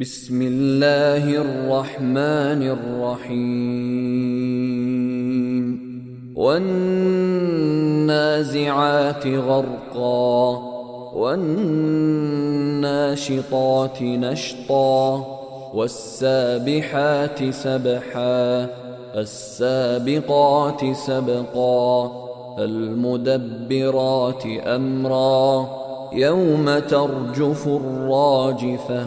بسم الله الرحمن الرحيم. والنازعات غرقا والناشطات نشطا والسابحات سبحا السابقات سبقا المدبرات أمرا. يوم ترجف الراجفة.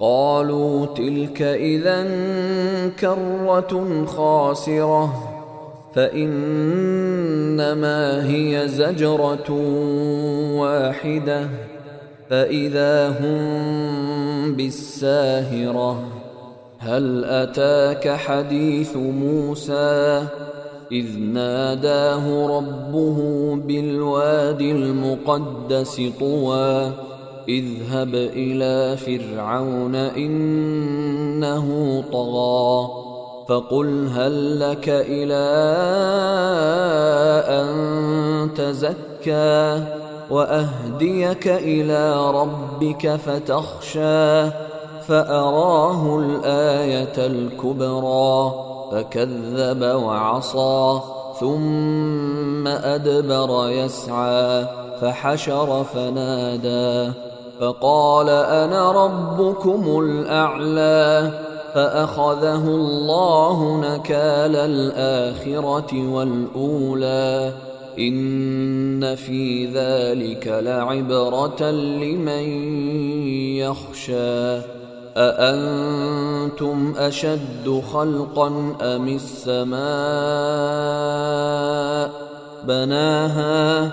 قالوا تلك إذا كرة خاسرة فإنما هي زجرة واحدة فإذا هم بالساهرة. هل أتاك حديث موسى؟ إذ ناداه ربه بالواد المقدس طوى. اذهب إلى فرعون إنه طغى فقل هل لك إلى أن تزكى وأهديك إلى ربك فتخشى فأراه الآية الكبرى فكذب وعصى ثم أدبر يسعى فحشر فنادى فقال أنا ربكم الأعلى فأخذه الله نكال الآخرة والأولى إن في ذلك لعبرة لمن يخشى أأنتم أشد خلقا أم السماء بناها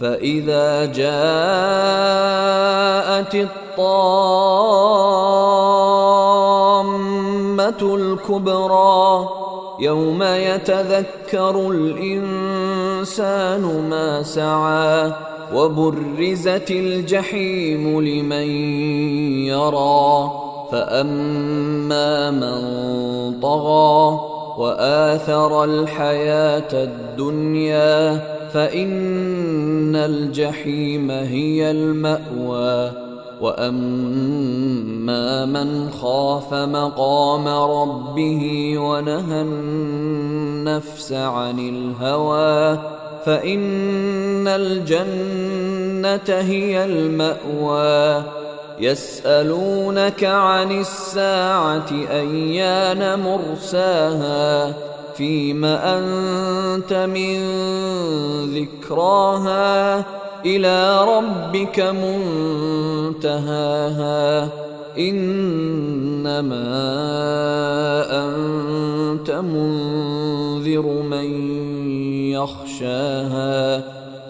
فإذا جاءت الطامة الكبرى يوم يتذكر الإنسان ما سعى وبرزت الجحيم لمن يرى فأما من طغى وآثر الحياة الدنيا فإن الجحيم هي المأوى. وأما من خاف مقام ربه ونهى النفس عن الهوى فإن الجنة هي المأوى. يسألونك عن الساعة أيان مرساها فيم أنت من ذكراها إلى ربك منتهاها إنما أنت منذر من يخشاها